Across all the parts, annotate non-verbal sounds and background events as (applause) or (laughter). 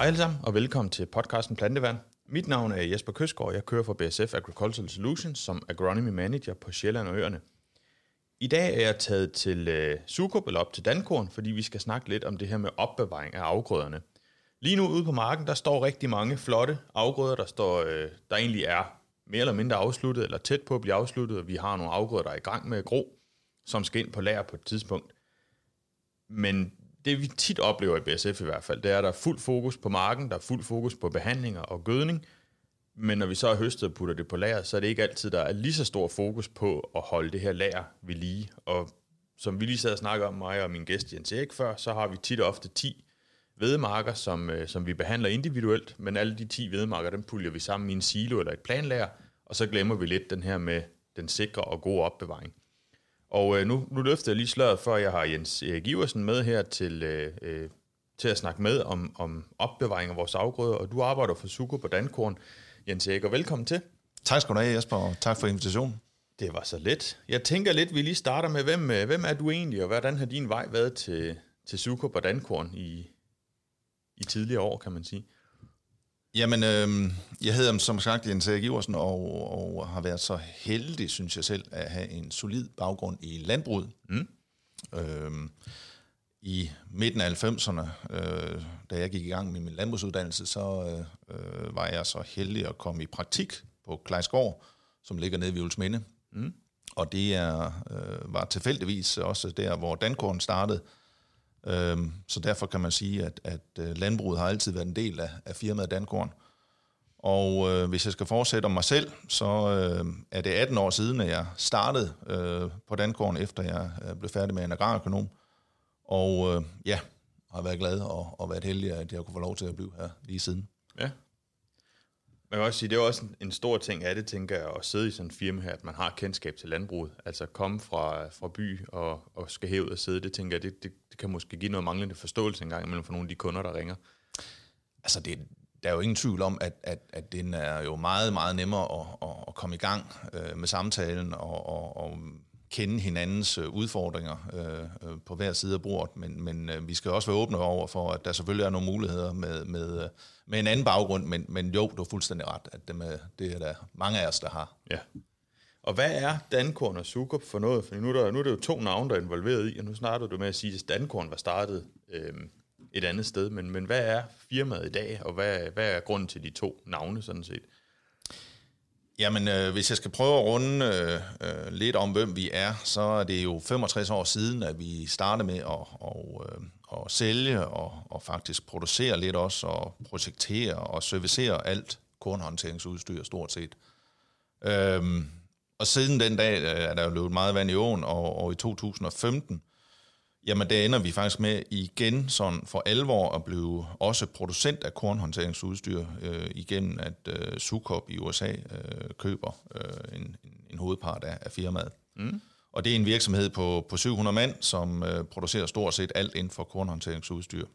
Hej alle sammen, og velkommen til podcasten Plantevand. Mit navn er Jesper Køsgaard, jeg kører for BSF Agricultural Solutions som Agronomy Manager på Sjælland og Øerne. I dag er jeg taget til øh, Sukup, eller op til Dankorn, fordi vi skal snakke lidt om det her med opbevaring af afgrøderne. Lige nu ude på marken, der står rigtig mange flotte afgrøder, der, står, øh, der egentlig er mere eller mindre afsluttet, eller tæt på at blive afsluttet, vi har nogle afgrøder, der er i gang med at gro, som skal ind på lager på et tidspunkt. Men det vi tit oplever i BSF i hvert fald, det er, at der er fuld fokus på marken, der er fuld fokus på behandlinger og gødning, men når vi så har høstet og putter det på lager, så er det ikke altid, der er lige så stor fokus på at holde det her lager ved lige. Og som vi lige sad og snakkede om, mig og min gæst Jens Erik før, så har vi tit og ofte 10 vedmarker, som, øh, som vi behandler individuelt, men alle de 10 vedmarker, dem puljer vi sammen i en silo eller et planlager, og så glemmer vi lidt den her med den sikre og gode opbevaring. Og øh, nu, nu løfter jeg lige sløret for, at jeg har Jens Erik Iversen med her til, øh, øh, til at snakke med om, om opbevaring af vores afgrøder, og du arbejder for Suko på Dankorn. Jens Erik, og velkommen til. Tak skal du have, Jesper, og tak for invitationen. Det var så let. Jeg tænker lidt, vi lige starter med, hvem, øh, hvem er du egentlig, og hvordan har din vej været til, til Suko på Dankorn i, i tidligere år, kan man sige? Jamen, øh, jeg hedder som sagt Jens Erik Iversen, og, og har været så heldig, synes jeg selv, at have en solid baggrund i landbruget. Mm. Øh, I midten af 90'erne, øh, da jeg gik i gang med min landbrugsuddannelse, så øh, øh var jeg så heldig at komme i praktik på Klejsgård, som ligger nede ved Ulsminde. Mm. Og det er, øh, var tilfældigvis også der, hvor Dankorn startede, Øhm, så derfor kan man sige, at, at øh, landbruget har altid været en del af, af firmaet Dankorn. Og øh, hvis jeg skal fortsætte om mig selv, så øh, er det 18 år siden, at jeg startede øh, på Dankorn, efter jeg øh, blev færdig med en agrarøkonom. Og øh, ja, har været glad og, og været heldig, at jeg kunne få lov til at blive her lige siden. Ja, man kan også sige, det er også en, stor ting af det, tænker jeg, at sidde i sådan en firma her, at man har kendskab til landbruget. Altså komme fra, fra by og, og skal herud og sidde, det tænker jeg, det, det, det kan måske give noget manglende forståelse engang imellem for nogle af de kunder, der ringer. Altså det, der er jo ingen tvivl om, at, at, at den er jo meget, meget nemmere at, at, at komme i gang øh, med samtalen og, og, og kende hinandens øh, udfordringer øh, øh, på hver side af bordet, men, men øh, vi skal også være åbne over for, at der selvfølgelig er nogle muligheder med, med, med en anden baggrund, men, men jo, du har fuldstændig ret, at det, med, det er der mange af os, der har. Ja. Og hvad er Dankorn og Sukup for noget? For nu er, der, nu er det jo to navne, der er involveret i, og nu starter du med at sige, at Dankorn var startet øh, et andet sted, men, men hvad er firmaet i dag, og hvad, hvad er grunden til de to navne sådan set? Jamen, øh, hvis jeg skal prøve at runde øh, øh, lidt om, hvem vi er, så er det jo 65 år siden, at vi startede med at, og, øh, at sælge og, og faktisk producere lidt også, og projektere og servicere alt kornhåndteringsudstyr stort set. Øhm, og siden den dag øh, er der jo løbet meget vand i åen, og, og i 2015 Jamen, der ender vi faktisk med igen sådan for alvor at blive også producent af kornhåndteringsudstyr øh, igennem, at øh, Sukop i USA øh, køber øh, en, en hovedpart af, af firmaet. Mm. Og det er en virksomhed på, på 700 mand, som øh, producerer stort set alt inden for kornhåndteringsudstyr.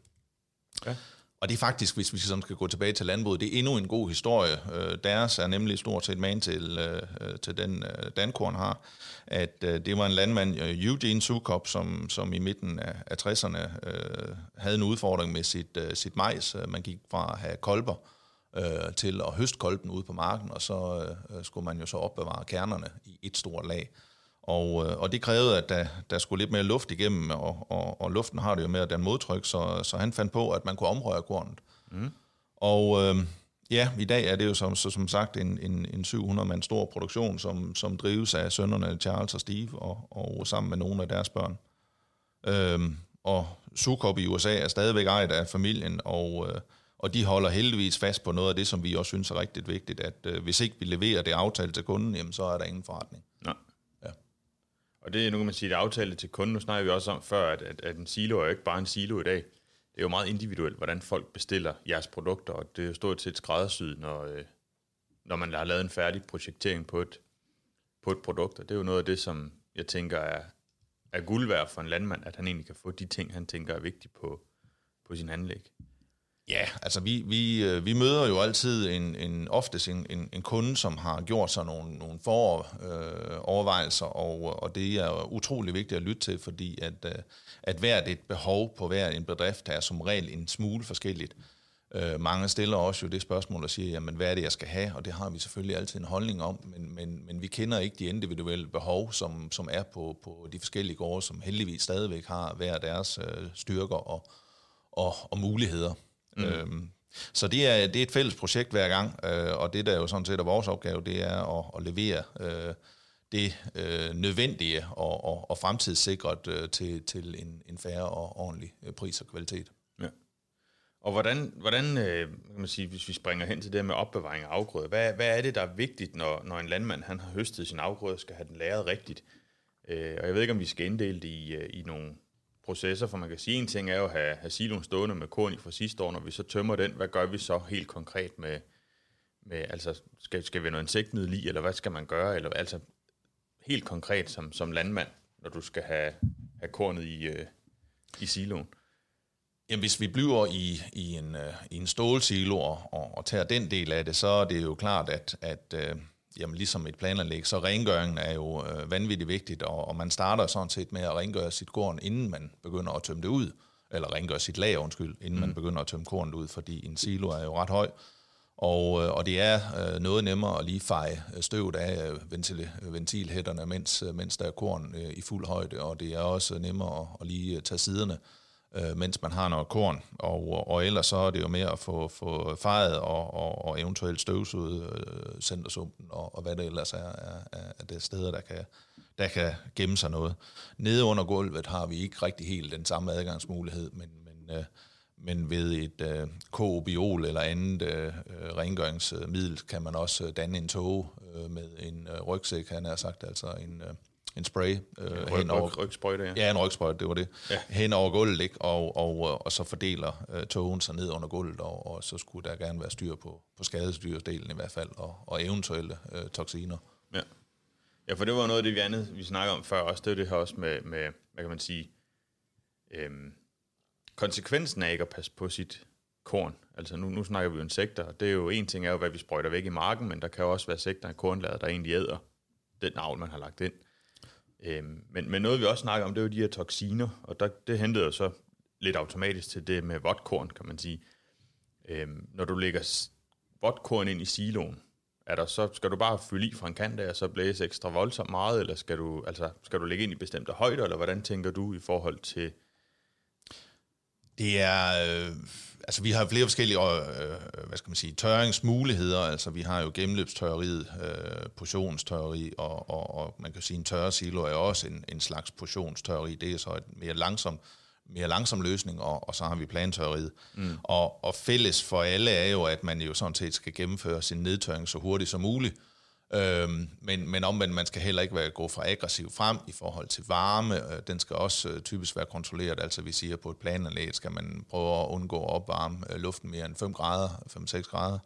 Ja. Og det er faktisk, hvis vi sådan skal gå tilbage til landbruget, det er endnu en god historie. Øh, deres er nemlig stort set man til, øh, øh, til den Dankorn har, at det var en landmand, Eugene Sukop, som, som i midten af, 60'erne havde en udfordring med sit, sit majs. Man gik fra at have kolber til at høste kolben ude på marken, og så skulle man jo så opbevare kernerne i et stort lag. Og, øh, og det krævede, at der, der skulle lidt mere luft igennem, og, og, og luften har det jo med at den modtryk, så, så han fandt på, at man kunne omrøre kornet. Mm. Og øh, ja, i dag er det jo som, så, som sagt en, en, en 700-mand stor produktion, som, som drives af sønnerne Charles og Steve, og, og sammen med nogle af deres børn. Øh, og Sukop i USA er stadigvæk ejet af familien, og, øh, og de holder heldigvis fast på noget af det, som vi også synes er rigtig vigtigt, at øh, hvis ikke vi leverer det aftale til kunden, jamen, så er der ingen forretning. Nej. Og det er, nu kan man sige, det aftale til kunden. Nu snakker vi også om før, at, at, at en silo er jo ikke bare en silo i dag. Det er jo meget individuelt, hvordan folk bestiller jeres produkter, og det er jo stort set skræddersyet, når, øh, når man har lavet en færdig projektering på et, på et produkt. Og det er jo noget af det, som jeg tænker er, er guld værd for en landmand, at han egentlig kan få de ting, han tænker er vigtige på, på sin anlæg. Ja, altså vi, vi, øh, vi møder jo altid en, en oftest en, en, en kunde, som har gjort sig nogle, nogle forovervejelser, øh, og, og det er utrolig vigtigt at lytte til, fordi at, øh, at hvert et behov på hver en bedrift er som regel en smule forskelligt. Øh, mange stiller også jo det spørgsmål og siger, jamen hvad er det, jeg skal have? Og det har vi selvfølgelig altid en holdning om, men, men, men vi kender ikke de individuelle behov, som, som er på, på de forskellige gårde, som heldigvis stadigvæk har hver deres øh, styrker og, og, og muligheder. Mm. Øhm, så det er, det er et fælles projekt hver gang, øh, og det der jo sådan set er vores opgave, det er at, at levere øh, det øh, nødvendige og, og, og fremtidssikret øh, til, til en, en færre og ordentlig pris og kvalitet. Ja. Og hvordan, hvordan øh, kan man sige, hvis vi springer hen til det med opbevaring af afgrøder, hvad, hvad er det, der er vigtigt, når, når en landmand han har høstet sin afgrøde, skal have den læret rigtigt? Øh, og jeg ved ikke, om vi skal inddele det i, i nogle processer, for man kan sige, en ting er jo at have, have siloen stående med korn i fra sidste år, når vi så tømmer den, hvad gør vi så helt konkret med, med altså skal, skal vi noget insektmiddel i, eller hvad skal man gøre, eller altså helt konkret som, som landmand, når du skal have, have kornet i, øh, i siloen? Jamen, hvis vi bliver i, i, en, øh, i en stålsilo og, og tager den del af det, så er det jo klart, at, at øh, jamen, ligesom et plananlæg, så rengøringen er jo øh, vanvittigt vigtigt, og, og man starter sådan set med at rengøre sit korn, inden man begynder at tømme det ud, eller rengøre sit lager, undskyld, inden mm. man begynder at tømme kornet ud, fordi en silo er jo ret høj, og, øh, og det er øh, noget nemmere at lige feje støvet af øh, ventil, ventilhætterne, mens, mens der er korn øh, i fuld højde, og det er også nemmere at, at lige tage siderne. øh, Øh, mens man har noget korn. Og, og ellers så er det jo mere at få, få fejret og, og, og eventuelt støvsuget øh, centersumpen og, og hvad det ellers er er, er det steder, der kan, der kan gemme sig noget. Nede under gulvet har vi ikke rigtig helt den samme adgangsmulighed, men, men, øh, men ved et øh, kobiol eller andet øh, øh, rengøringsmiddel kan man også danne en tog øh, med en øh, rygsæk, han har sagt, altså en... Øh, en spray øh, ryg, hen over... Ryg, rygsprøjte, ja. Ja, en rygsprøjte, det var det. Ja. Hen over gulvet, ikke? Og, og, og så fordeler øh, togen sig ned under gulvet, og, og så skulle der gerne være styr på, på skadesdyrsdelen i hvert fald, og, og eventuelle øh, toksiner. Ja. ja, for det var noget af det, vi andet, vi snakker om før også, det er det her også med, med hvad kan man sige, øhm, konsekvensen af ikke at passe på sit korn. Altså nu, nu snakker vi jo insekter, og det er jo en ting er jo, hvad vi sprøjter væk i marken, men der kan jo også være sekter i kornladet, der egentlig æder den avl, man har lagt ind. Øhm, men, men noget vi også snakker om, det er jo de her toksiner, og der, det hentede jo så lidt automatisk til det med vodkorn, kan man sige. Øhm, når du lægger vodkorn ind i siloen, er der så, skal du bare fylde i fra en kant af, og så blæse ekstra voldsomt meget, eller skal du, altså, skal du lægge ind i bestemte højder, eller hvordan tænker du i forhold til... Det er... Øh altså vi har flere forskellige øh, hvad skal man sige, tørringsmuligheder. Altså vi har jo gennemløbstørreriet, øh, portionstørreri, og, og, og man kan sige, en tørre silo er også en, en slags portionstørreri. Det er så et mere langsom, mere langsom løsning, og, og så har vi plantørriet. Mm. Og, og fælles for alle er jo, at man jo sådan set skal gennemføre sin nedtørring så hurtigt som muligt. Øhm, men, men omvendt, man skal heller ikke være, gå for aggressiv frem i forhold til varme. Øh, den skal også øh, typisk være kontrolleret. Altså vi siger, på et plananlæg skal man prøve at undgå at opvarme øh, luften mere end 5 grader, 5-6 grader.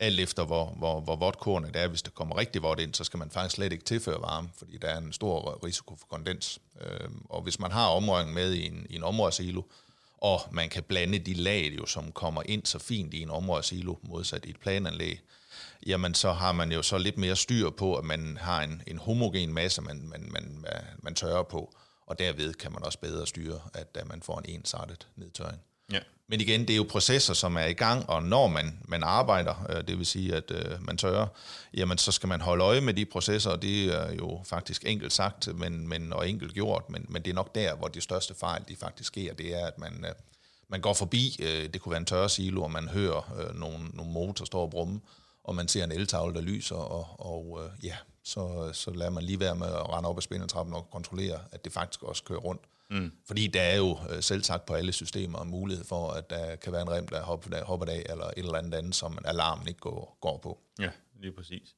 Alt efter, hvor, hvor, hvor vådt kornet er. Hvis det kommer rigtig vådt ind, så skal man faktisk slet ikke tilføre varme, fordi der er en stor risiko for kondens. Øhm, og hvis man har omrøring med i en, i en områdesilo, og man kan blande de lag, jo, som kommer ind så fint i en områdesilo, modsat i et plananlæg, jamen så har man jo så lidt mere styr på, at man har en, en homogen masse, man, man, man, man tørrer på, og derved kan man også bedre styre, at, at man får en ensartet nedtørring. Ja. Men igen, det er jo processer, som er i gang, og når man, man arbejder, øh, det vil sige, at øh, man tørrer, jamen så skal man holde øje med de processer, og det er jo faktisk enkelt sagt men, men, og enkelt gjort, men, men det er nok der, hvor de største fejl de faktisk sker, det er, at man, øh, man går forbi, øh, det kunne være en tørre silo, og man hører øh, nogle, nogle motor stå og brumme, og man ser en eltavle, der lyser, og, og øh, ja, så, så lader man lige være med at rende op ad spindeltrappen og kontrollere, at det faktisk også kører rundt. Mm. Fordi der er jo øh, selv sagt på alle systemer mulighed for, at der kan være en rem, der hopper, der hopper af, eller et eller andet andet, som alarmen ikke går, går på. Ja, lige præcis.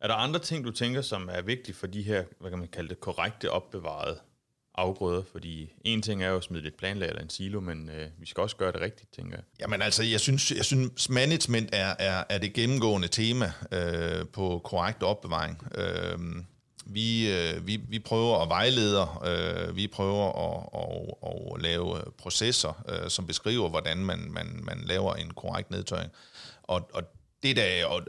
Er der andre ting, du tænker, som er vigtige for de her, hvad kan man kalde det, korrekte opbevarede afgrøder, fordi en ting er jo at smide lidt planlag eller en silo, men øh, vi skal også gøre det rigtigt, tænker jeg. Jamen altså, jeg synes, jeg synes management er, er, er det gennemgående tema øh, på korrekt opbevaring. Øh, vi, øh, vi, vi prøver at vejlede, øh, vi prøver at, at, at lave processer, øh, som beskriver, hvordan man, man, man laver en korrekt nedtørring. Og, og det, der og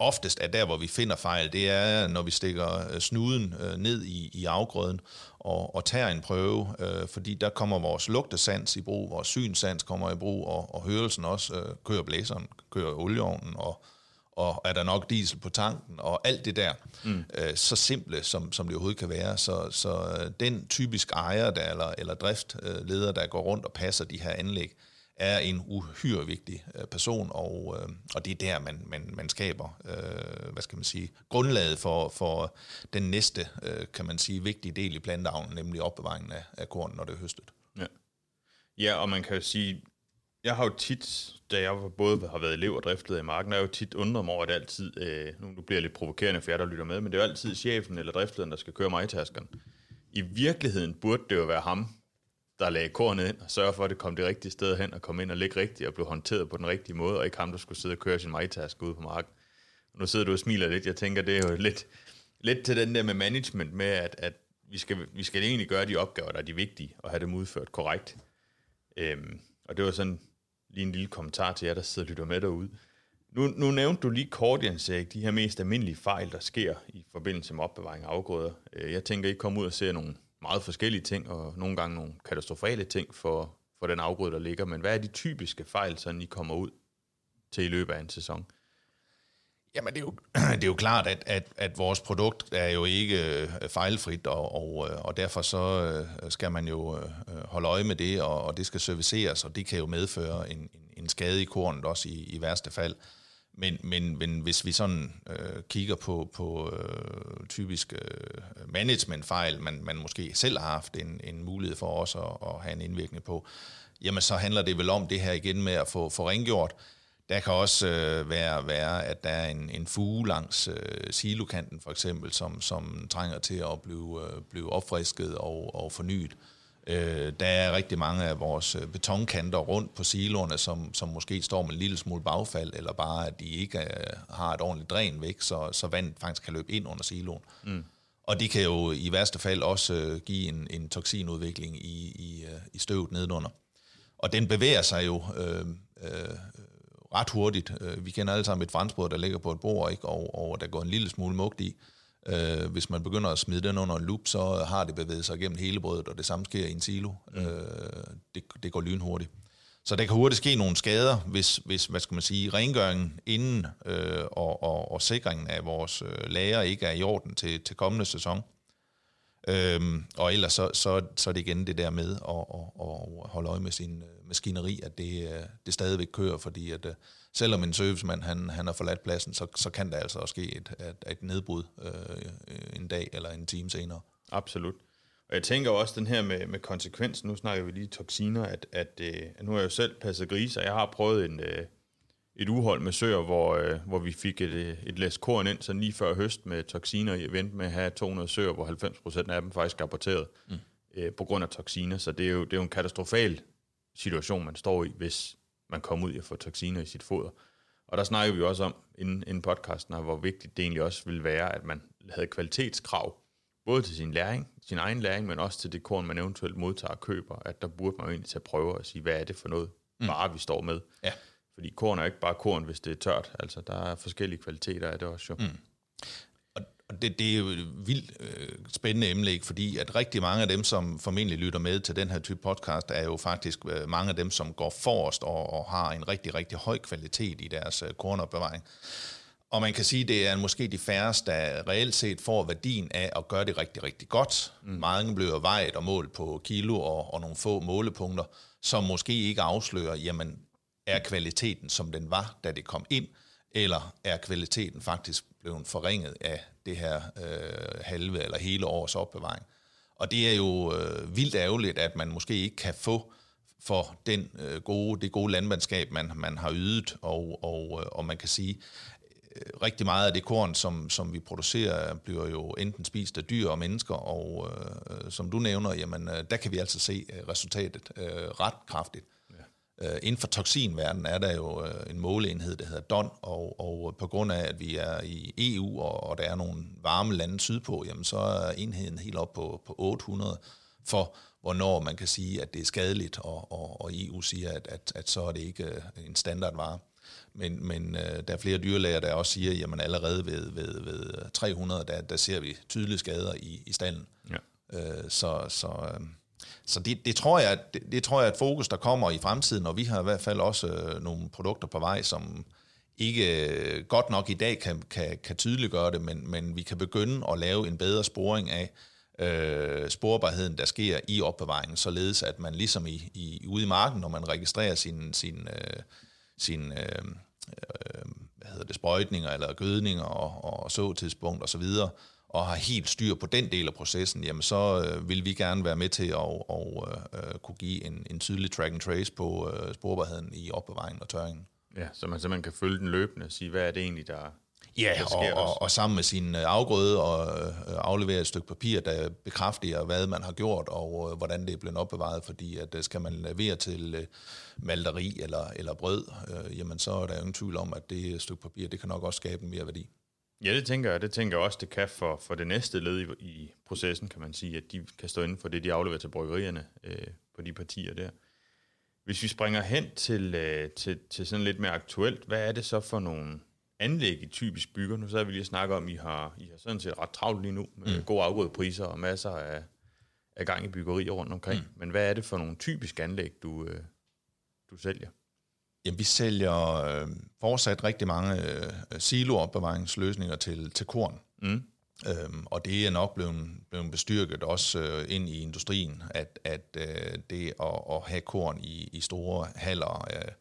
oftest er der, hvor vi finder fejl, det er, når vi stikker snuden ned i, i afgrøden og, og tager en prøve, øh, fordi der kommer vores lugtesans i brug, vores synsans kommer i brug, og, og hørelsen også, øh, kører blæseren, kører olieovnen, og, og er der nok diesel på tanken, og alt det der, mm. øh, så simple som, som det overhovedet kan være. Så, så den typisk ejer der, eller, eller driftleder, der går rundt og passer de her anlæg, er en uhyre vigtig øh, person, og, øh, og det er der, man, man, man skaber, øh, hvad skal man sige, grundlaget for, for den næste, øh, kan man sige, vigtige del i planteavlen, nemlig opbevaringen af, af korn, når det er høstet. Ja. ja, og man kan jo sige, jeg har jo tit, da jeg både har været elev og driftleder i marken, har jeg jo tit undret mig over, at det altid, øh, nu bliver jeg lidt provokerende for jer, der lytter med, men det er jo altid chefen eller driftlederen, der skal køre mig i I virkeligheden burde det jo være ham, der lagde kornet ind og sørge for, at det kom det rigtige sted hen og kom ind og ligge rigtigt og blev håndteret på den rigtige måde, og ikke ham, der skulle sidde og køre sin majtaske ude på marken. Og nu sidder du og smiler lidt. Jeg tænker, det er jo lidt, lidt til den der med management med, at, at vi, skal, vi skal egentlig gøre de opgaver, der er de vigtige, og have dem udført korrekt. Øhm, og det var sådan lige en lille kommentar til jer, der sidder og lytter med derude. Nu, nu nævnte du lige kort, Jens Erik, de her mest almindelige fejl, der sker i forbindelse med opbevaring af afgrøder. Øh, jeg tænker, I kommer ud og ser nogle meget forskellige ting, og nogle gange nogle katastrofale ting for, for den afgrøde, der ligger. Men hvad er de typiske fejl, så I kommer ud til i løbet af en sæson? Jamen, det er jo, (clears throat) det er jo klart, at, at, at vores produkt er jo ikke øh, fejlfrit, og, og, øh, og derfor så øh, skal man jo holde øje med det, og, og det skal serviceres, og det kan jo medføre en, en, en skade i kornet også i, i værste fald. Men, men, men hvis vi sådan øh, kigger på, på øh, typisk øh, managementfejl, man, man måske selv har haft en, en mulighed for også at, at have en indvirkning på, jamen så handler det vel om det her igen med at få, få rengjort. Der kan også øh, være, være, at der er en, en fuge langs øh, silokanten for eksempel, som, som trænger til at blive, øh, blive opfrisket og, og fornyet. Øh, der er rigtig mange af vores øh, betonkanter rundt på siloerne, som, som måske står med en lille smule bagfald, eller bare at de ikke øh, har et ordentligt dræn væk, så, så vandet faktisk kan løbe ind under siloen. Mm. Og det kan jo i værste fald også øh, give en, en toksinudvikling i, i, øh, i støvet nedenunder. Og den bevæger sig jo øh, øh, ret hurtigt. Øh, vi kender alle sammen et franskbrød, der ligger på et bord, ikke? Og, og der går en lille smule mugt i. Øh, hvis man begynder at smide den under en loop, så har det bevæget sig gennem hele brødet, og det samme sker i en silo. Mm. Øh, det, det går lynhurtigt. Så der kan hurtigt ske nogle skader, hvis, hvis hvad skal man sige, rengøringen inden øh, og, og, og sikringen af vores øh, lager ikke er i orden til, til kommende sæson. Øhm, og ellers så, så, så er det igen det der med at, at, at holde øje med sin øh, maskineri, at det, øh, det stadigvæk kører, fordi at, øh, selvom en servicemand han, han har forladt pladsen, så, så kan der altså også ske et, et, et nedbrud øh, en dag eller en time senere. Absolut. Og jeg tænker også den her med, med konsekvensen, nu snakker vi lige toksiner, at, at, at nu har jeg jo selv passet grise, og jeg har prøvet en, et uhold med søer, hvor, hvor vi fik et, et læs korn ind, så lige før høst med toksiner, i event med at have 200 søer, hvor 90% af dem faktisk er rapporteret mm. øh, på grund af toksiner. Så det er, jo, det er jo en katastrofal situation, man står i, hvis man kommer ud og får toksiner i sit foder. Og der snakker vi også om inden, inden podcasten, hvor vigtigt det egentlig også ville være, at man havde kvalitetskrav, både til sin læring, sin egen læring, men også til det korn, man eventuelt modtager og køber, at der burde man jo egentlig tage prøver og sige, hvad er det for noget mm. varer, vi står med. Ja. Fordi korn er ikke bare korn, hvis det er tørt. Altså, der er forskellige kvaliteter af det også jo. Mm. Og det, det er jo et vildt øh, spændende emne, fordi at rigtig mange af dem, som formentlig lytter med til den her type podcast, er jo faktisk øh, mange af dem, som går forrest og, og har en rigtig, rigtig høj kvalitet i deres øh, kornopbevaring. Og man kan sige, at det er måske de færreste, der reelt set får værdien af at gøre det rigtig, rigtig godt. Mm. Mange bliver vejet og målt på kilo og, og nogle få målepunkter, som måske ikke afslører, jamen, er kvaliteten, som den var, da det kom ind, eller er kvaliteten faktisk blevet forringet af det her øh, halve eller hele års opbevaring. Og det er jo øh, vildt ærgerligt, at man måske ikke kan få for den øh, gode, det gode landmandskab, man, man har ydet, og, og, øh, og man kan sige, øh, rigtig meget af det korn, som, som vi producerer, bliver jo enten spist af dyr og mennesker, og øh, øh som du nævner, jamen, øh, der kan vi altså se øh, resultatet øh, ret kraftigt. Øh, inden for toksinverdenen er der jo øh, en måleenhed, der hedder DON, og, og på grund af, at vi er i EU, og, og der er nogle varme lande sydpå, jamen så er enheden helt op på, på 800 for, hvornår man kan sige, at det er skadeligt, og, og, og EU siger, at, at, at så er det ikke øh, en standardvare. men, men øh, der er flere dyrlæger, der også siger, jamen allerede ved, ved, ved 300, der, der ser vi tydelige skader i, i stallen. Ja. Øh, så så, øh, så det, det, tror jeg, det, det tror jeg er et fokus, der kommer i fremtiden, og vi har i hvert fald også øh, nogle produkter på vej, som ikke øh, godt nok i dag kan, kan, kan tydeliggøre det, men, men vi kan begynde at lave en bedre sporing af øh, sporbarheden, der sker i opbevaringen, således at man ligesom i, i, ude i marken, når man registrerer sin, sin, øh, sin øh, øh, hvad hedder det, sprøjtninger eller gødninger og, og så tidspunkt osv., og, og har helt styr på den del af processen, jamen så øh, vil vi gerne være med til at og, øh, kunne give en, en tydelig track and trace på øh, sporbarheden i opbevaringen og tørringen. Ja, så man simpelthen kan følge den løbende og sige, hvad er det egentlig, der, Ja, der sker og, og, og sammen med sin øh, afgrøde og øh, aflevere et stykke papir, der bekræfter, hvad man har gjort og øh, hvordan det er blevet opbevaret, fordi at skal man levere til malteri eller, eller brød, øh, jamen så er der ingen tvivl om, at det stykke papir, det kan nok også skabe mere værdi. Ja, det tænker jeg. Det tænker jeg også, det kan for, for det næste led i, i processen, kan man sige, at de kan stå inden for det, de afleverer til bryggerierne øh, på de partier der. Hvis vi springer hen til, øh, til, til sådan lidt mere aktuelt, hvad er det så for nogle anlæg i typisk bygger? Nu så vi lige at snakke om, I har, I har sådan set ret travlt lige nu med mm. gode afgrødepriser og masser af, af gang i byggerier rundt omkring. Mm. Men hvad er det for nogle typiske anlæg, du, øh, du sælger? Jamen, vi sælger øh, fortsat rigtig mange øh, siloopbevaringsløsninger til, til korn. Mm. Øhm, og det er nok blevet, blevet bestyrket også øh, ind i industrien, at, at øh, det at, at have korn i, i store haller, øh,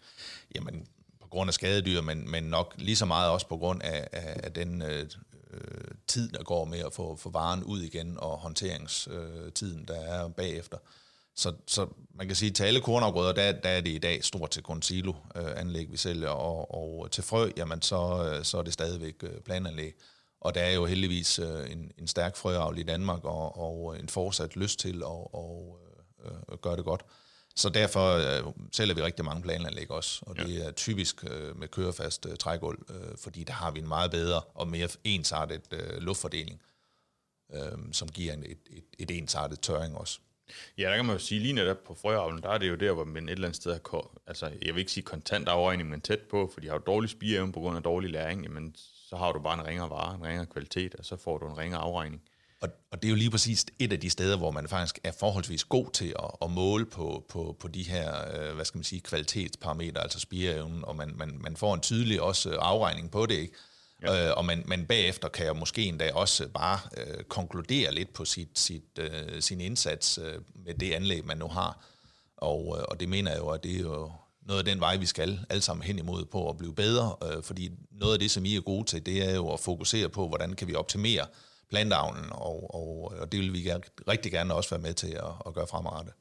jamen på grund af skadedyr, men, men nok lige så meget også på grund af, af, af den øh, tid, der går med at få, få varen ud igen, og håndteringstiden, der er bagefter. Så, så man kan sige, at til alle kornafgrøder, der, der er det i dag stort til kun silo-anlæg, vi sælger, og, og til frø, jamen så, så er det stadigvæk plananlæg. Og der er jo heldigvis øh, en, en stærk frøavl i Danmark, og, og en fortsat lyst til at og, øh, øh, gøre det godt. Så derfor øh, sælger vi rigtig mange plananlæg også, og det ja. er typisk øh, med kørefast øh, trægulv, øh, fordi der har vi en meget bedre og mere ensartet øh, luftfordeling, øh, som giver en, et, et, et ensartet tørring også. Ja, der kan man jo sige, lige netop på frøavlen, der er det jo der, hvor man et eller andet sted har, altså jeg vil ikke sige kontant afregning, men tæt på, for de har jo dårlig spireevne på grund af dårlig læring, jamen så har du bare en ringere vare, en ringere kvalitet, og så får du en ringere afregning. Og, og det er jo lige præcis et af de steder, hvor man faktisk er forholdsvis god til at, at måle på, på, på de her, øh, hvad skal man sige, kvalitetsparametre, altså spireevnen, og man, man, man får en tydelig også øh, afregning på det, ikke? Ja. Øh, og man, man bagefter kan jo måske endda også bare øh, konkludere lidt på sit, sit, øh, sin indsats øh, med det anlæg, man nu har. Og, øh, og det mener jeg jo, at det er jo noget af den vej, vi skal alle sammen hen imod på at blive bedre, øh, fordi noget af det, som I er gode til, det er jo at fokusere på, hvordan kan vi optimere plantavlen, og, og, og det vil vi gerne, rigtig gerne også være med til at, at gøre fremadrettet.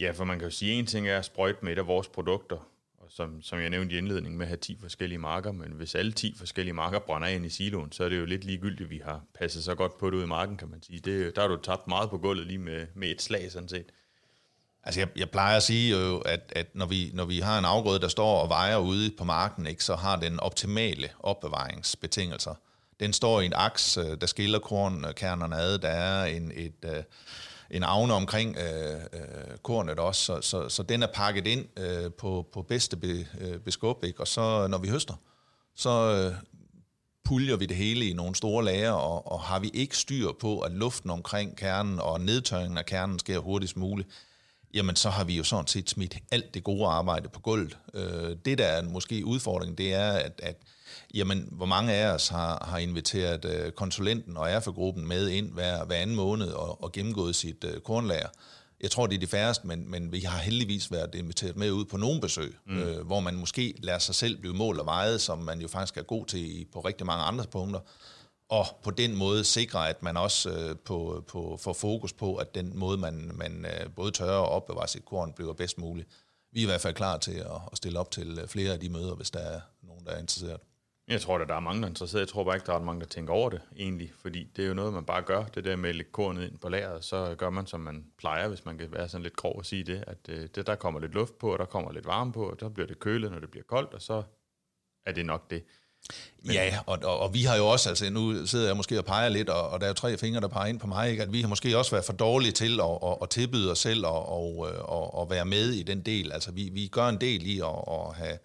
Ja, for man kan jo sige, at en ting er at sprøjte med et af vores produkter, som, som jeg nævnte i indledningen med at have 10 forskellige marker, men hvis alle 10 forskellige marker brænder ind i siloen, så er det jo lidt ligegyldigt, at vi har passet så godt på det ud i marken, kan man sige. Det, der har du tabt meget på gulvet lige med, med et slag, sådan set. Altså jeg, jeg plejer at sige jo, at, at når, vi, når vi har en afgrøde, der står og vejer ude på marken, ikke, så har den optimale opbevaringsbetingelser. Den står i en aks, øh, der skiller kornkernerne ad. Der er en, et, øh, en avne omkring øh, øh, kornet også, så, så, så den er pakket ind øh, på, på bedste be, øh, beskub. Ikke? Og så når vi høster, så øh, puljer vi det hele i nogle store lager, og, og har vi ikke styr på, at luften omkring kernen og nedtørringen af kernen sker hurtigst muligt, jamen så har vi jo sådan set smidt alt det gode arbejde på gulvet. Øh, det, der er måske udfordring, det er, at, at jamen, hvor mange af os har, har inviteret øh, konsulenten og erfagruppen med ind hver, hver anden måned og, og gennemgået sit øh, kornlager. Jeg tror, det er de færreste, men, men vi har heldigvis været inviteret med ud på nogle besøg, mm. øh, hvor man måske lader sig selv blive mål og vejet, som man jo faktisk er god til på rigtig mange andre punkter og på den måde sikre, at man også øh, på, på, får fokus på, at den måde, man, man øh, både tørrer og opbevarer sit korn, bliver bedst muligt. Vi er i hvert fald klar til at, at stille op til øh, flere af de møder, hvis der er nogen, der er interesseret. Jeg tror, at der er mange, der er interesseret. Jeg tror bare ikke, der er mange, der tænker over det egentlig, fordi det er jo noget, man bare gør. Det der med at lægge kornet ind på lageret, så gør man, som man plejer, hvis man kan være sådan lidt grov og sige det, at øh, det, der kommer lidt luft på, og der kommer lidt varme på, og så bliver det kølet, når det bliver koldt, og så er det nok det. Men... Ja, og, og, og vi har jo også, altså nu sidder jeg måske og peger lidt, og, og der er jo tre fingre, der peger ind på mig, ikke? at vi har måske også været for dårlige til at, at, at tilbyde os selv og, og, øh, og, og være med i den del. Altså vi, vi gør en del i at, at have,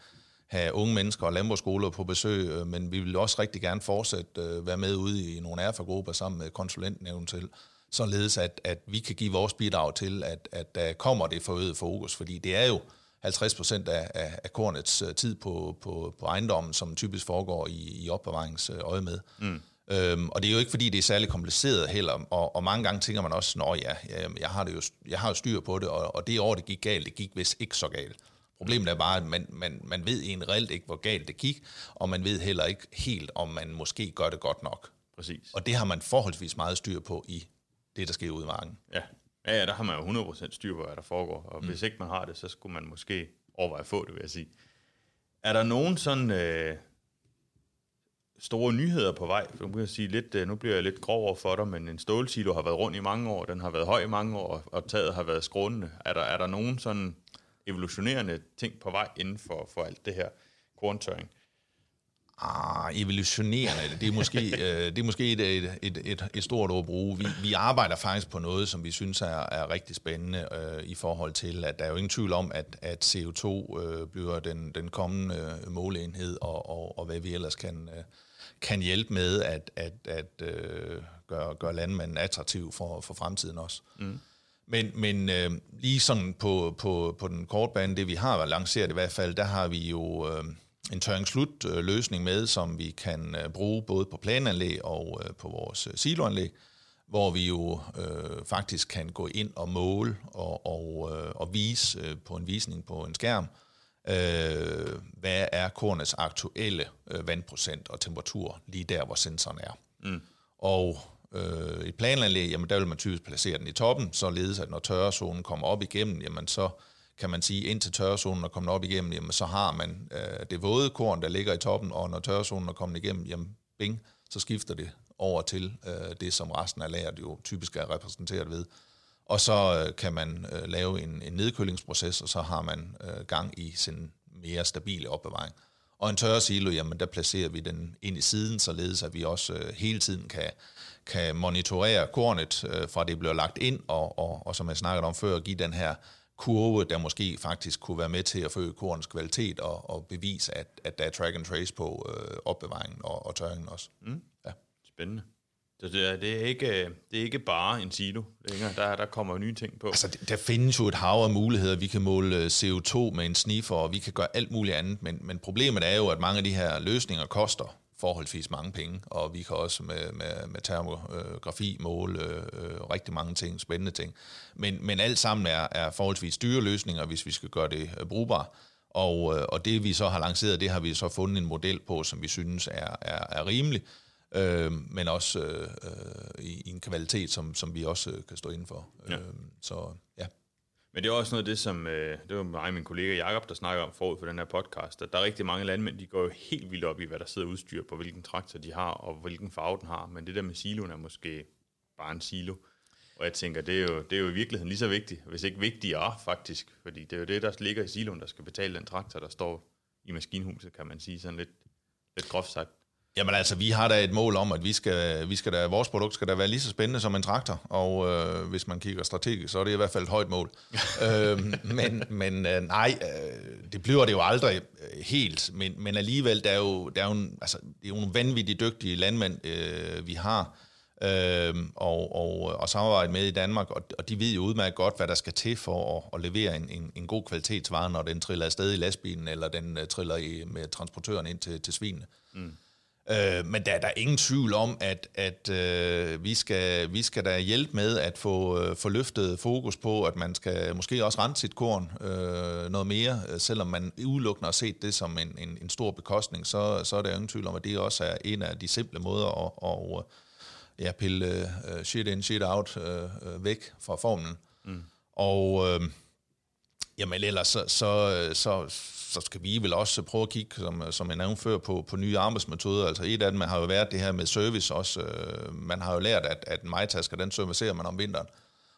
have unge mennesker og landbrugsskoler på besøg, øh, men vi vil også rigtig gerne fortsætte øh, være med ude i nogle erfagrupper sammen med konsulenten eventuelt, således at, at vi kan give vores bidrag til, at, at der kommer det forøget fokus, fordi det er jo 50 procent af, af, af kornets øh, tid på, på, på ejendommen, som typisk foregår i, i opbevaringsøje med. Mm. Øhm, og det er jo ikke, fordi det er særlig kompliceret heller, og, og mange gange tænker man også, at ja, jeg har, det jo, jeg har jo styr på det, og, og det år, det gik galt, det gik vist ikke så galt. Problemet er bare, at man, man, man ved en reelt ikke, hvor galt det gik, og man ved heller ikke helt, om man måske gør det godt nok. Præcis. Og det har man forholdsvis meget styr på i det, der sker ude i marken. Ja. Ja, ja, der har man jo 100% styr på, hvad der foregår, og mm. hvis ikke man har det, så skulle man måske overveje at få det, vil jeg sige. Er der nogen sådan øh, store nyheder på vej? For nu, kan jeg sige lidt, øh, nu bliver jeg lidt grov over for dig, men en stålsilo har været rundt i mange år, den har været høj i mange år, og taget har været skrånende. Er der, er der nogen sådan evolutionerende ting på vej inden for, for alt det her korntørring? Ah, evolutionerende, det er måske, (laughs) øh, det er måske et, et, et, et, et stort ord at bruge. Vi, vi arbejder faktisk på noget, som vi synes er, er rigtig spændende øh, i forhold til, at der er jo ingen tvivl om, at, at CO2 øh, bliver den, den kommende øh, måleenhed, og, og, og hvad vi ellers kan, øh, kan hjælpe med at, at, at øh, gøre, gøre landmanden attraktiv for, for fremtiden også. Mm. Men, men øh, lige sådan på, på, på den korte bane, det vi har lanceret i hvert fald, der har vi jo øh, en tørring-slut øh, løsning med, som vi kan øh, bruge både på plananlæg og øh, på vores øh, siloanlæg, hvor vi jo øh, faktisk kan gå ind og måle og, og, øh, og vise øh, på en visning på en skærm, øh, hvad er kornets aktuelle øh, vandprocent og temperatur lige der, hvor sensoren er. Mm. Og øh, et plananlæg, jamen der vil man typisk placere den i toppen, således at når tørrezonen kommer op igennem, jamen så kan man sige, indtil tørrezonen er kommet op igennem, jamen så har man øh, det våde korn, der ligger i toppen, og når tørrezonen er kommet igennem, jamen bing, så skifter det over til øh, det, som resten af lageret jo typisk er repræsenteret ved. Og så øh, kan man øh, lave en, en nedkølingsproces, og så har man øh, gang i sin mere stabile opbevaring. Og en tørre silo, jamen der placerer vi den ind i siden, således at vi også øh, hele tiden kan, kan monitorere kornet, øh, fra det bliver lagt ind, og, og, og som jeg snakkede om før, give den her kurve, der måske faktisk kunne være med til at forøge kornets kvalitet og, og bevise, at, at der er track and trace på øh, opbevaringen og, og tørringen også. Mm. Ja. Spændende. Så det er, det, er ikke, det er ikke bare en silo længere, der, der kommer nye ting på. Altså, der findes jo et hav af muligheder. Vi kan måle øh, CO2 med en sniffer, og vi kan gøre alt muligt andet, men, men problemet er jo, at mange af de her løsninger koster forholdsvis mange penge, og vi kan også med, med, med termografi måle øh, rigtig mange ting, spændende ting. Men, men alt sammen er, er forholdsvis dyre løsninger, hvis vi skal gøre det øh, brugbart. Og, øh, og det vi så har lanceret, det har vi så fundet en model på, som vi synes er, er, er rimelig, øh, men også øh, øh, i, i en kvalitet, som, som vi også kan stå inden for. Ja. Øh, så ja. Men det er også noget af det, som øh, det var mig og min kollega Jakob der snakker om forud for den her podcast, at der er rigtig mange landmænd, de går jo helt vildt op i, hvad der sidder udstyr på, hvilken traktor de har, og hvilken farve den har. Men det der med siloen er måske bare en silo. Og jeg tænker, det er, jo, det er jo i virkeligheden lige så vigtigt, hvis ikke vigtigere faktisk, fordi det er jo det, der ligger i siloen, der skal betale den traktor, der står i maskinhuset, kan man sige sådan lidt, lidt groft sagt. Jamen altså, vi har da et mål om, at vi skal, vi skal da, vores produkt skal da være lige så spændende som en traktor, og øh, hvis man kigger strategisk, så er det i hvert fald et højt mål. (laughs) øh, men men øh, nej, øh, det bliver det jo aldrig øh, helt, men, men alligevel, der er jo, der er jo, en, altså, det er jo nogle vanvittigt dygtige landmænd, øh, vi har, øh, og, og, og samarbejde med i Danmark, og, og de ved jo udmærket godt, hvad der skal til for at, at levere en, en, en god kvalitetsvare, når den triller afsted i lastbilen, eller den uh, triller i, med transportøren ind til, til svinene. Mm. Øh, men der er der ingen tvivl om, at, at øh, vi, skal, vi skal da hjælpe med at få, øh, få løftet fokus på, at man skal måske også rense sit korn øh, noget mere, øh, selvom man udelukkende har set det som en, en, en stor bekostning, så, så er der ingen tvivl om, at det også er en af de simple måder at, at ja, pille uh, shit in, shit out uh, væk fra formlen. Mm. Og uh, jamen ellers så, så, så, så skal vi vel også prøve at kigge, som, som jeg nævnte før, på, på nye arbejdsmetoder. Altså et af dem har jo været det her med service også. Øh, man har jo lært, at, at majtasker, den servicerer man om vinteren.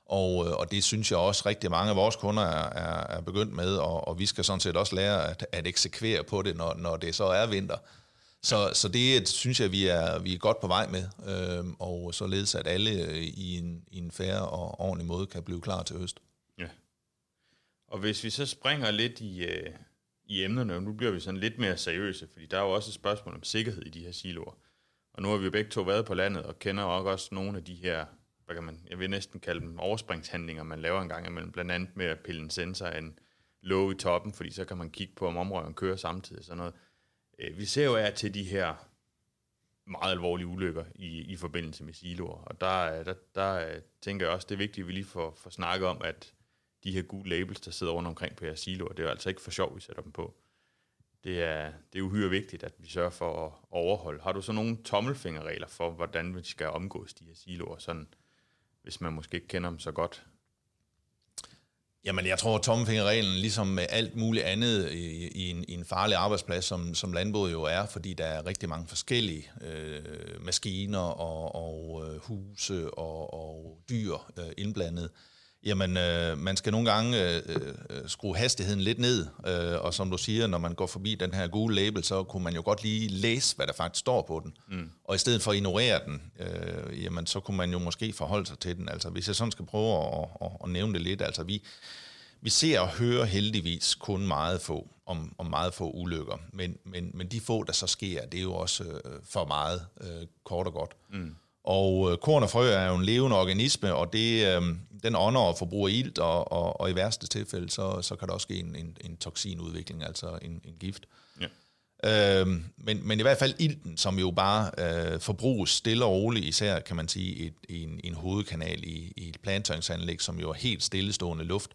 Og, øh, og det synes jeg også rigtig mange af vores kunder er, er, er begyndt med, og, og vi skal sådan set også lære at, at eksekvere på det, når, når det så er vinter. Så, så det synes jeg, vi er, vi er godt på vej med, øh, og således at alle øh, i en, i en færre og ordentlig måde kan blive klar til høst. Ja. Og hvis vi så springer lidt i, øh, i emnerne, og nu bliver vi sådan lidt mere seriøse, fordi der er jo også et spørgsmål om sikkerhed i de her siloer. Og nu har vi jo begge to været på landet, og kender også nogle af de her, hvad kan man, jeg vil næsten kalde dem overspringshandlinger, man laver en gang imellem, blandt andet med at pille en sensor af en låge i toppen, fordi så kan man kigge på, om omrøren kører samtidig. Sådan noget. Øh, vi ser jo af til de her meget alvorlige ulykker i, i forbindelse med siloer, og der, der, der øh, tænker jeg også, det er vigtigt, at vi lige får, får snakket om, at de her gule labels, der sidder rundt omkring på jeres siloer, det er jo altså ikke for sjov, vi sætter dem på. Det er, det er uhyre vigtigt, at vi sørger for at overholde. Har du så nogle tommelfingerregler for, hvordan vi skal omgås de her siloer, sådan, hvis man måske ikke kender dem så godt? Jamen, jeg tror, at tommelfingerreglen, ligesom med alt muligt andet i, i, en, i en farlig arbejdsplads, som, som landbruget jo er, fordi der er rigtig mange forskellige øh, maskiner og, og øh, huse og, og dyr øh, indblandet, Jamen, øh, man skal nogle gange øh, øh, skrue hastigheden lidt ned, øh, og som du siger, når man går forbi den her gule label, så kunne man jo godt lige læse, hvad der faktisk står på den. Mm. Og i stedet for at ignorere den, øh, jamen, så kunne man jo måske forholde sig til den. Altså, hvis jeg sådan skal prøve at, at, at nævne det lidt, altså vi, vi ser og hører heldigvis kun meget få om, om meget få ulykker, men, men, men de få, der så sker, det er jo også øh, for meget, øh, kort og godt. Mm. Og øh, korn og frø er jo en levende organisme, og det, øh, den ånder og forbruger ilt, og, og, og i værste tilfælde, så, så kan der også ske en, en, en toksinudvikling, altså en, en gift. Ja. Øhm, men, men i hvert fald ilten, som jo bare øh, forbruges stille og roligt, især kan man sige et, i, en, en hovedkanal i, i et plantøringsanlæg, som jo er helt stillestående luft,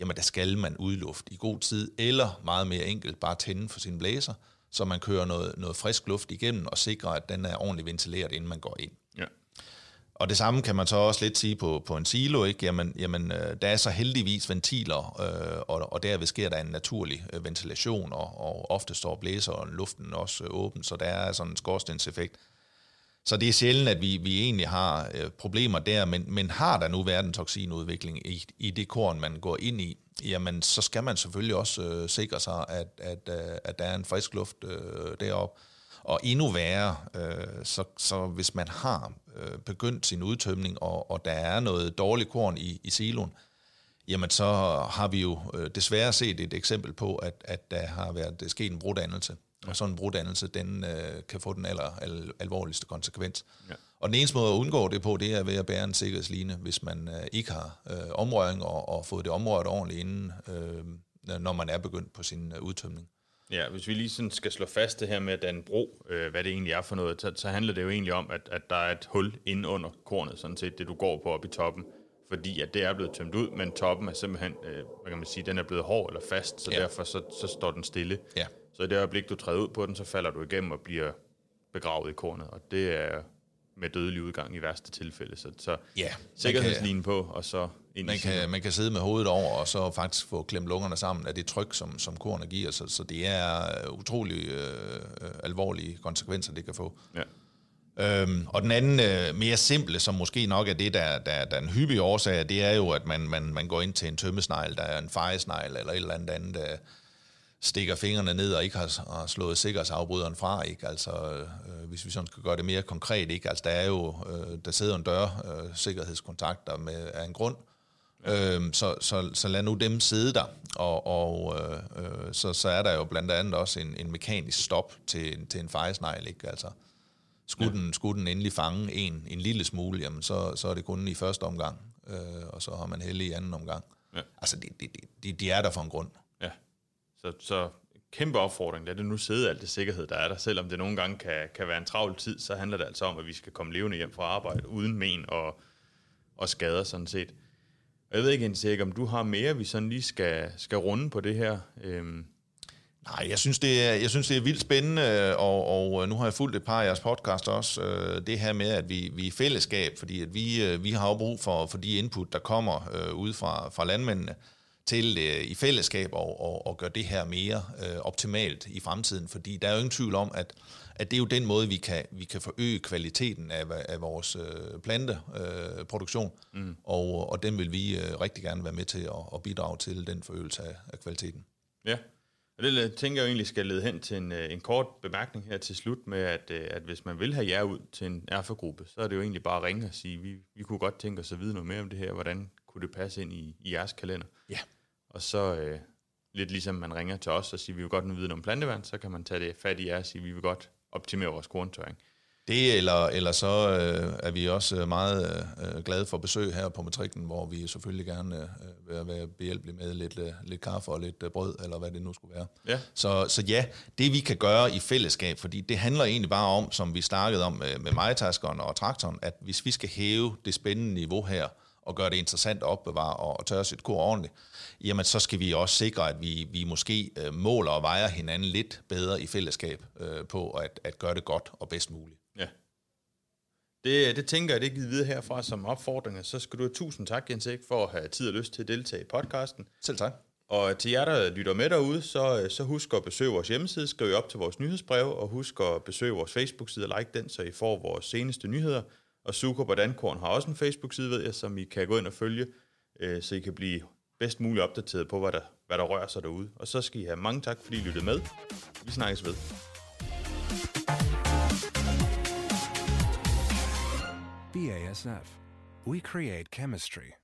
jamen der skal man udluft i god tid, eller meget mere enkelt bare tænde for sin blæser, så man kører noget, noget frisk luft igennem og sikrer, at den er ordentligt ventileret, inden man går ind. Og det samme kan man så også lidt sige på, på en silo, ikke? Jamen, jamen øh, der er så heldigvis ventiler, øh, og, og derved sker der en naturlig øh, ventilation, og, og ofte står blæser og luften også øh, åben, så der er sådan en skorstenseffekt. Så det er sjældent, at vi, vi egentlig har øh, problemer der, men, men har der nu været en toksinudvikling i, i det korn, man går ind i, jamen så skal man selvfølgelig også øh, sikre sig, at, at, øh, at der er en frisk luft øh, deroppe. Og endnu værre, øh, så, så hvis man har øh, begyndt sin udtømning, og, og der er noget dårligt korn i, i siloen, jamen så har vi jo øh, desværre set et eksempel på, at, at der har været sket en bruddannelse. Ja. Og sådan en bruddannelse, den øh, kan få den aller al, alvorligste konsekvens. Ja. Og den eneste måde at undgå det på, det er ved at bære en sikkerhedsline, hvis man øh, ikke har øh, omrøring og, og fået det omrørt ordentligt inden, øh, når man er begyndt på sin øh, udtømning. Ja, hvis vi lige sådan skal slå fast det her med at danne bro, øh, hvad det egentlig er for noget, så, så handler det jo egentlig om, at, at der er et hul inde under kornet, sådan set det du går på op i toppen, fordi at det er blevet tømt ud, men toppen er simpelthen, øh, hvad kan man sige, den er blevet hård eller fast, så ja. derfor så, så står den stille. Ja. Så i det øjeblik, du træder ud på den, så falder du igennem og bliver begravet i kornet, og det er med dødelig udgang i værste tilfælde. Så, så ja, sikkerhedslinjen på, og så ind man i kan, man kan sidde med hovedet over, og så faktisk få klemt lungerne sammen af det tryk, som, som kornet giver. Så, så det er utrolig øh, alvorlige konsekvenser, det kan få. Ja. Øhm, og den anden, øh, mere simple, som måske nok er det, der, der, der er en hyppig årsag, det er jo, at man, man, man går ind til en tømmesnegl, der er en fejesnegl, eller et eller andet andet, der, stikker fingrene ned og ikke har, har slået sikkerhedsafbryderen fra, ikke? Altså, øh, hvis vi sådan skal gøre det mere konkret, ikke? Altså, der er jo, øh, der sidder en dør, øh, sikkerhedskontakter med, af en grund, øhm, så, så, så lad nu dem sidde der, og, og øh, øh, så, så er der jo blandt andet også en, en mekanisk stop til, til en fejesnegl, ikke? Altså, skulle, ja. den, skulle den endelig fange en, en lille smule, jamen, så, så er det kun i første omgang, øh, og så har man heldig i anden omgang. Ja. Altså, de, de, de, de er der for en grund. Så, så kæmpe opfordring, lad det nu sidde alt det sikkerhed, der er der. Selvom det nogle gange kan, kan være en travl tid, så handler det altså om, at vi skal komme levende hjem fra arbejde, uden men og, og skader sådan set. Jeg ved ikke, Jens om du har mere, vi sådan lige skal, skal runde på det her. Øhm. Nej, jeg synes, det er, jeg synes, det er vildt spændende, og, og øh, nu har jeg fulgt et par af jeres podcast også, øh, det her med, at vi, vi er i fællesskab, fordi at vi, øh, vi har jo brug for, for de input, der kommer øh, ud fra, fra landmændene til øh, i fællesskab og, og, og gøre det her mere øh, optimalt i fremtiden, fordi der er jo ingen tvivl om, at, at det er jo den måde, vi kan, vi kan forøge kvaliteten af, af vores øh, planteproduktion, øh, mm. og, og den vil vi øh, rigtig gerne være med til at, at bidrage til den forøgelse af, af kvaliteten. Ja, og det tænker jeg egentlig skal lede hen til en, øh, en kort bemærkning her til slut med, at, øh, at hvis man vil have jer ud til en erfagruppe, så er det jo egentlig bare at ringe og sige, vi, vi kunne godt tænke os at vide noget mere om det her, hvordan kunne det passe ind i, i jeres kalender? Ja. Og så, øh, lidt ligesom man ringer til os og siger, vi vil godt nu vide om plantevand, så kan man tage det fat i jer og sige, vi vil godt optimere vores korntørring. Det, eller, eller så øh, er vi også meget øh, glade for besøg her på Matrikken, hvor vi selvfølgelig gerne øh, vil være behjælpelige med lidt, øh, lidt kaffe og lidt øh, brød, eller hvad det nu skulle være. Ja. Så, så ja, det vi kan gøre i fællesskab, fordi det handler egentlig bare om, som vi snakkede om med, med majtaskeren og traktoren, at hvis vi skal hæve det spændende niveau her, og gøre det interessant at opbevare og tørre sit kor ordentligt, jamen så skal vi også sikre, at vi, vi måske øh, måler og vejer hinanden lidt bedre i fællesskab øh, på at, at gøre det godt og bedst muligt. Ja. Det, det tænker jeg, det er givet videre herfra som opfordringer. Så skal du have tusind tak, Jens Ek, for at have tid og lyst til at deltage i podcasten. Selv tak. Og til jer, der lytter med derude, så, så husk at besøge vores hjemmeside, skriv op til vores nyhedsbrev, og husk at besøge vores Facebook-side og like den, så I får vores seneste nyheder. Og Suko og Dankorn har også en Facebook-side, ved jeg, som I kan gå ind og følge, øh, så I kan blive bedst muligt opdateret på, hvad der, hvad der rører sig derude. Og så skal I have mange tak, fordi I lyttede med. Vi snakkes ved. BASF. We create chemistry.